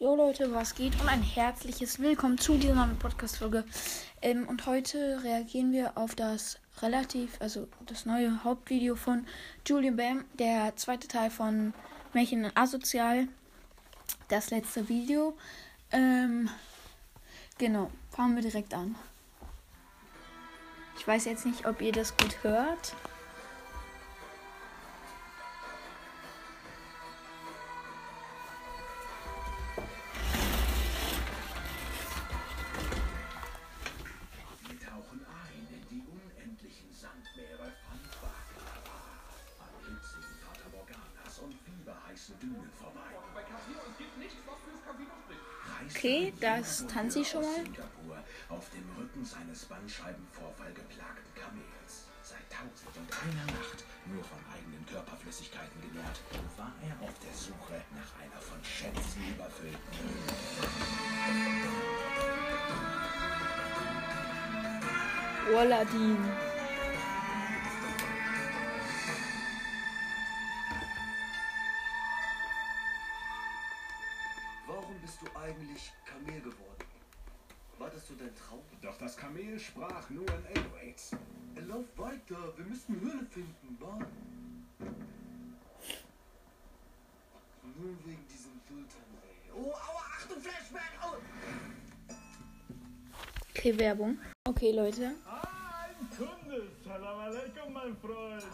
Jo Leute, was geht? Und ein herzliches Willkommen zu dieser neuen Podcast-Folge. Ähm, und heute reagieren wir auf das relativ, also das neue Hauptvideo von Julian Bam, der zweite Teil von Märchen Asozial. Das letzte Video. Ähm, genau, fangen wir direkt an. Ich weiß jetzt nicht, ob ihr das gut hört. Okay, das tanzt sie schon mal. Auf dem Rücken seines Bandscheibenvorfall geplagten Kamels. Seit tausend und einer Nacht nur von eigenen Körperflüssigkeiten genährt, war er auf der Suche nach einer von Schätzen überfüllten Höhle. Walladin. Doch das Kamel sprach nur in Airways. Lauf weiter, wir müssen Höhle finden, wa? Nur wegen diesem Filtern, ey. Oh, aua, Achtung, Flashback! Aua. Okay, Werbung. Okay, Leute. Ein Kunde, Salam alaikum, mein Freund.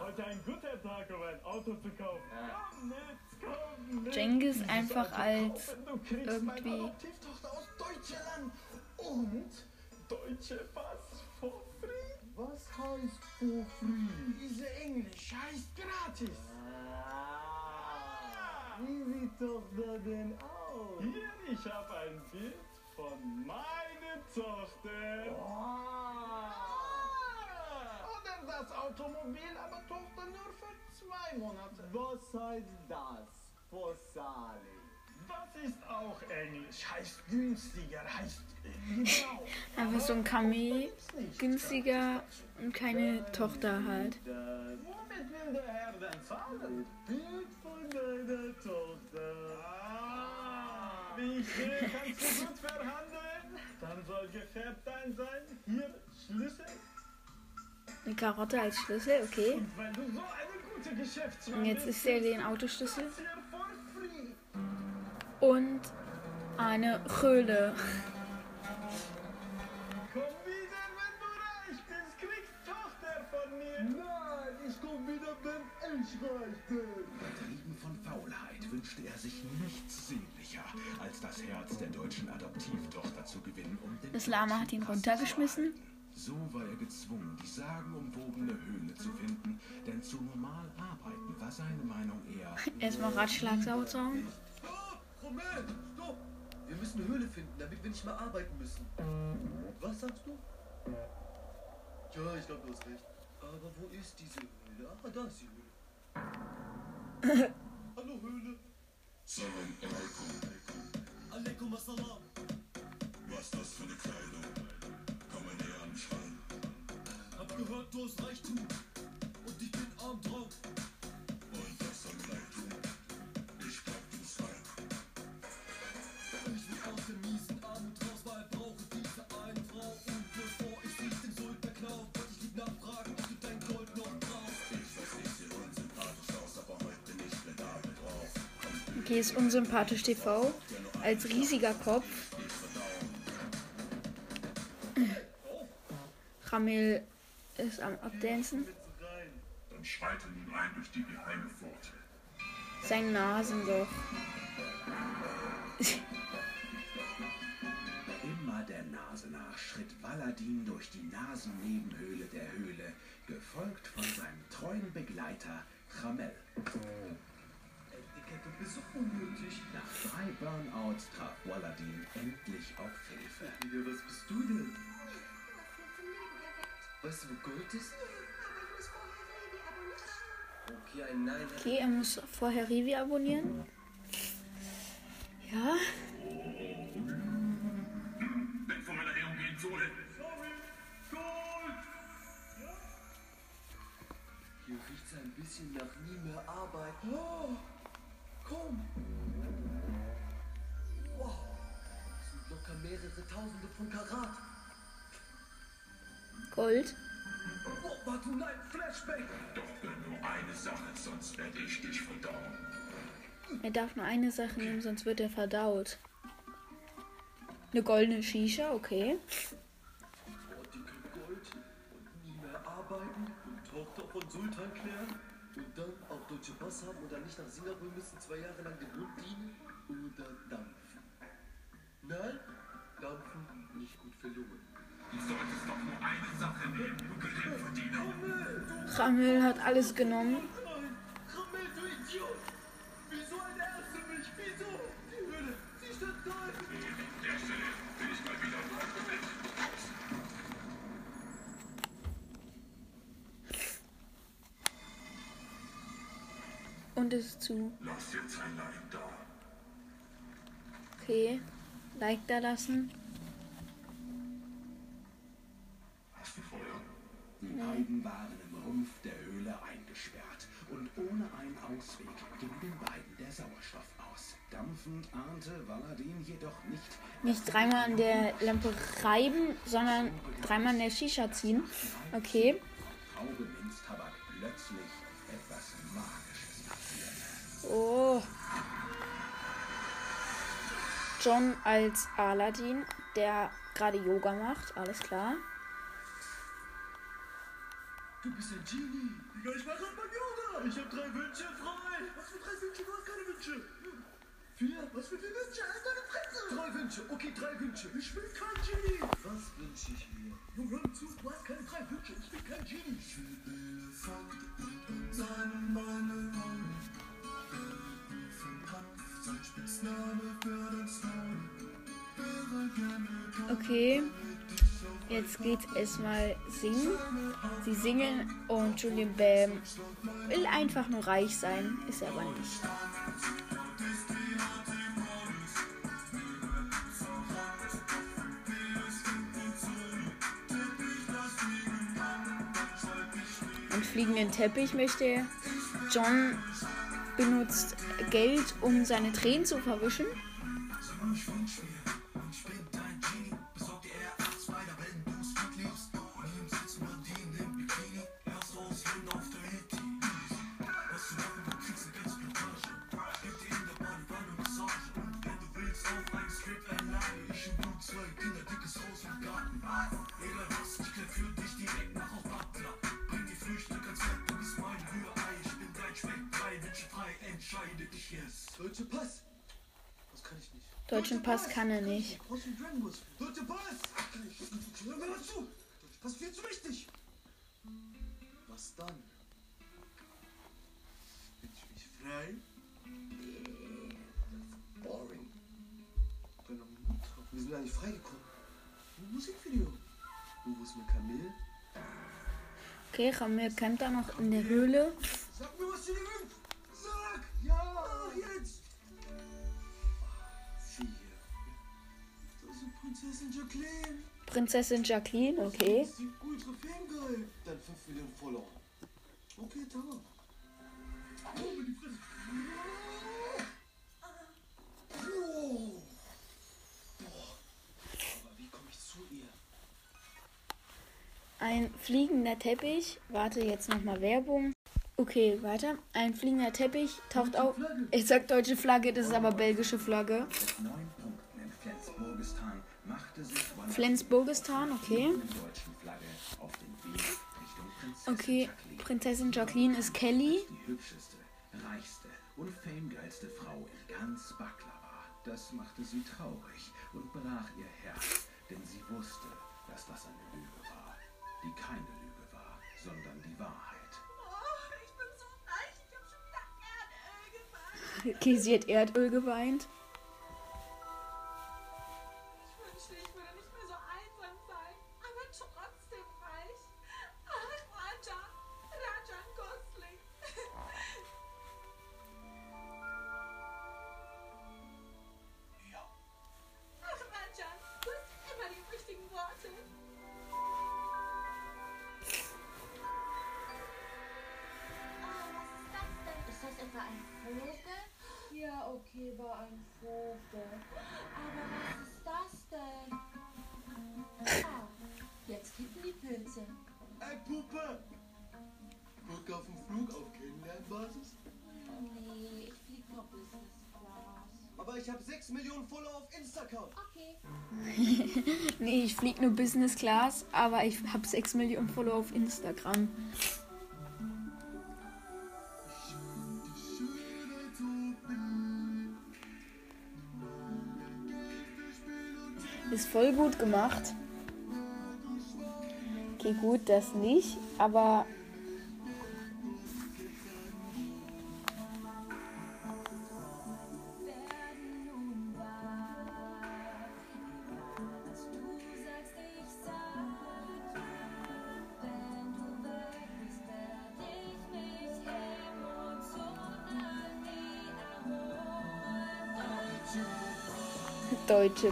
Heute ein guter Tag, um ein Auto zu kaufen. Komm mit, komm mit. Dieses einfach als irgendwie- Und deutsche Pass for free. Was heißt for free? Diese Englisch heißt gratis. Wie sieht Tochter denn aus? Hier, ich habe ein Bild von meiner Tochter. Oder das Automobil, aber Tochter nur für zwei Monate. Was heißt das? Fossali. Das ist auch Englisch, heißt günstiger, heißt äh, genau. Einfach so ein Kamel, günstiger und keine Tochter halt. Womit will der Herr denn zahlen? Bild von deiner Tochter. Ah, wie ich sehe, kannst du gut verhandeln. Dann soll Gefährdein sein. Hier, Schlüssel. Eine Karotte als Schlüssel, okay. Und wenn du so eine gute Geschäftsmann Und jetzt ist er den Autoschlüssel. Und eine Höhle. Komm wieder, wenn du reich bist, kriegst Tochter von mir. Nein, ich komm wieder, wenn ich reich bin. Getrieben von Faulheit wünschte er sich nichts sehnlicher, als das Herz der deutschen Adoptivtochter zu gewinnen, um den Das Lama hat ihn runtergeschmissen. So war er gezwungen, die sagenumwobene Höhle zu finden, denn zu normal arbeiten war seine Meinung eher. Erstmal Ratschlagsaussong. Stopp! Moment, stopp! Wir müssen eine Höhle finden, damit wir nicht mehr arbeiten müssen. Was sagst du? Ja, ich glaube, du hast recht. Aber wo ist diese Höhle? Ah, da ist die Höhle. Hallo, Höhle. Salam alaikum. Alaikum assalam. Was das für eine Kleidung? Komm mal näher an den Schrank. Hab gehört, du hast Reichtum. Und ich bin arm drauf. Okay, ist unsympathisch TV. Als riesiger Kopf. Ramil ist am Abdancen. Sein Nasenloch. Immer der Nase nach schritt Valadin durch die Nasennebenhöhle der Höhle, gefolgt von seinem treuen Begleiter Chamel. Du bist so unnötig. Nach drei Burnouts traf Valadin endlich auf Hilfe. Digga, was bist du denn? Weißt du, wo Gold ist? Okay, ein Nein. Okay, er muss vorher Rivi abonnieren. Ja. Weg von meiner erogenen Sohle. Hier riecht's ein bisschen nach nie mehr Arbeit. Oh, Komm! Wow, das sind locker mehrere Tausende von Karat. Gold. Oh, warte, nein, Flashback! Doch bin nur eine Sache, sonst werde ich dich verdauen. Er darf nur eine Sache nehmen, sonst wird er verdaut. Eine goldene Shisha, okay. Gold und nie mehr arbeiten und Tochter von Sultan klären und dann auch deutsche Pass haben und dann nicht nach Singapur müssen, zwei Jahre lang dem Bund dienen oder dampfen. Nein, dampfen nicht gut für Lunge. Du solltest doch nur eine Sache nehmen, du Geringverdiener. Ramil hat alles genommen. Es ist zu. Lass jetzt ein Like da. Okay. Like da lassen. Hast du Feuer? Die beiden waren im Rumpf der Höhle eingesperrt und ohne einen Ausweg ging den beiden der Sauerstoff aus. Dampfend ahnte Valadin jedoch nicht, Nicht dreimal an der Lampe reiben, sondern dreimal an der Shisha ziehen. Okay. Traube Minztabak plötzlich etwas passierte. Oh. John als Aladdin, der gerade Yoga macht. Alles klar. Du bist ein Genie! Digga, ich war gerade beim Yoga! Ich hab drei Wünsche frei! Was für drei Wünsche? Du hast keine Wünsche! Vier? Was für vier Wünsche? Halt deine Fresse! Drei Wünsche! Okay, drei Wünsche! Ich bin kein Genie! Was wünsche ich mir? Junge, hör zu! Du hast keine drei Wünsche! Ich bin kein Genie! Ich will Elefant und seine Beine rollen. Okay. Jetzt geht's erstmal singen. Sie singen und Julian Bam will einfach nur reich sein. Ist er aber nicht. Und fliegenden Teppich möchte. John benutzt Geld, um seine Tränen zu verwischen. Deutsche Pass! Das kann ich nicht. Deutschen Pass kann er nicht. Du einen Dragon Ball? Deutsche Pass! Kann ich nicht. Hör mir mal zu! Deutsche Pass ist viel zu wichtig! Was dann? Bin ich mich frei? Boring. Deine Mutter. Wir sind ja nicht freigekommen. Ein Musikvideo. Wo ist mein Kamel? Okay, Ramir kämpft da noch in der Höhle. Prinzessin Jacqueline. Prinzessin Jacqueline, okay. Dann 5 Millionen Follower. Okay. Oh, ihr? Ein fliegender Teppich. Warte, jetzt nochmal Werbung. Okay, weiter. Ein fliegender Teppich taucht auf. Ich sag deutsche Flagge, das ist aber belgische Flagge. Mit Prinzessin Okay, Jacqueline. Prinzessin Jacqueline ist Kelly. Die hübscheste, reichste und famegeilste Frau in ganz Baklava. Das machte sie traurig und brach ihr Herz, denn sie wusste, dass das eine Lüge war, die keine Lüge war, sondern die Wahrheit. Oh, ich bin so reich. Ich habe schon wieder Erdöl gefangen. Okay, sie hat Erdöl geweint. Kennenlernbasis? Nee, ich flieg nur Business Class. Aber ich habe 6 Millionen Follower auf Instagram. Okay. Nee, ich flieg nur Business Class, aber ich habe 6 Millionen Follower auf Instagram. Ist voll gut gemacht. Okay, gut, das nicht, aber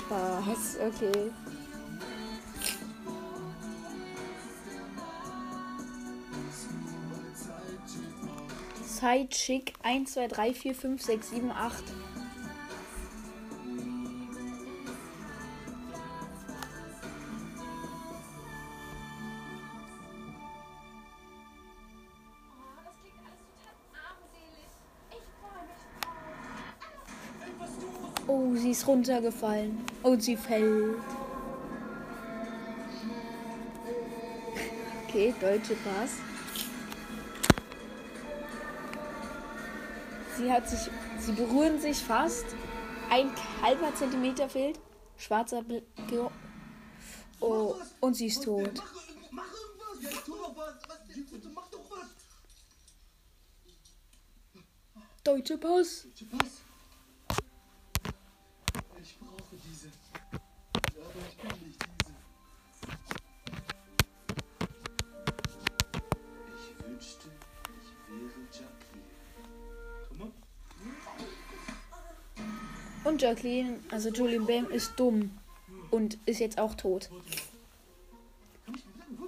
Pass, okay. Sidechick 1, 2, 3, 4, 5, 6, 7, 8. Oh, sie ist runtergefallen. Und sie fällt. Okay, deutsche Pass. Sie hat sich. Sie berühren sich fast. Ein halber Zentimeter fehlt. Schwarzer Bl Oh, und sie ist tot. Mach, mach irgendwas! Ja, Jacqueline, also Julian Bam, ist dumm. Und ist jetzt auch tot.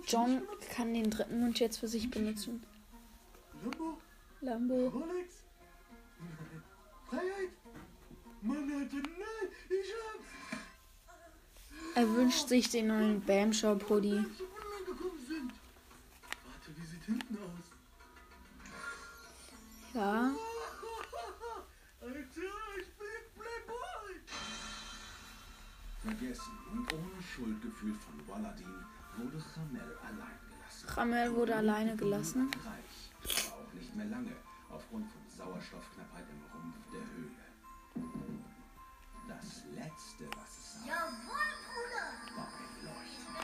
John kann den dritten Wunsch jetzt für sich benutzen. Lambo? Er wünscht sich den neuen Bam Shop Hoodie. Wenn sie unten angekommen sind. Warte, wie sieht hinten aus? Ja. Alter, ich bin Playboy! Vergessen und ohne Schuldgefühl von Waladin wurde Chamel allein gelassen. Ramel wurde alleine gelassen. Reich, aber auch nicht mehr lange, aufgrund von Sauerstoffknappheit im Rumpf der Höhle. Das letzte, was es sah, war ein Leuchten.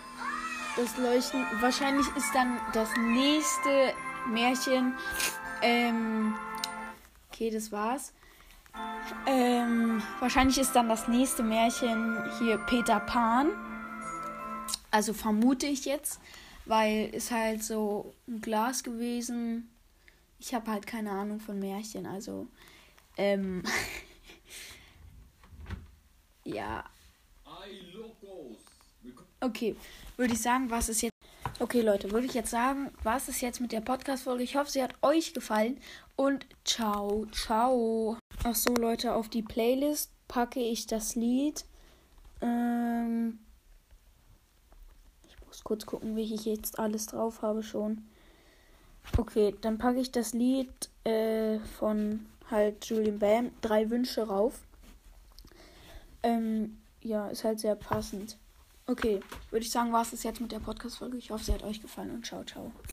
Das Leuchten. Wahrscheinlich ist dann das nächste Märchen. Ähm. Okay, das war's. Ähm, wahrscheinlich ist dann das nächste Märchen hier Peter Pan. Also vermute ich jetzt, weil ist halt so ein Glas gewesen. Ich habe halt keine Ahnung von Märchen, also ähm, ja. Okay, würde ich sagen, was ist jetzt. Okay, Leute, würde ich jetzt sagen, was ist jetzt mit der Podcast-Folge? Ich hoffe, sie hat euch gefallen. Und ciao, ciao. Ach so, Leute, auf die Playlist packe ich das Lied. Ähm, ich muss kurz gucken, wie ich jetzt alles drauf habe schon. Okay, dann packe ich das Lied äh, von halt Julian Bam, drei Wünsche rauf. Ähm, ja, ist halt sehr passend. Okay, würde ich sagen, war es das jetzt mit der Podcast-Folge. Ich hoffe, sie hat euch gefallen und ciao, ciao.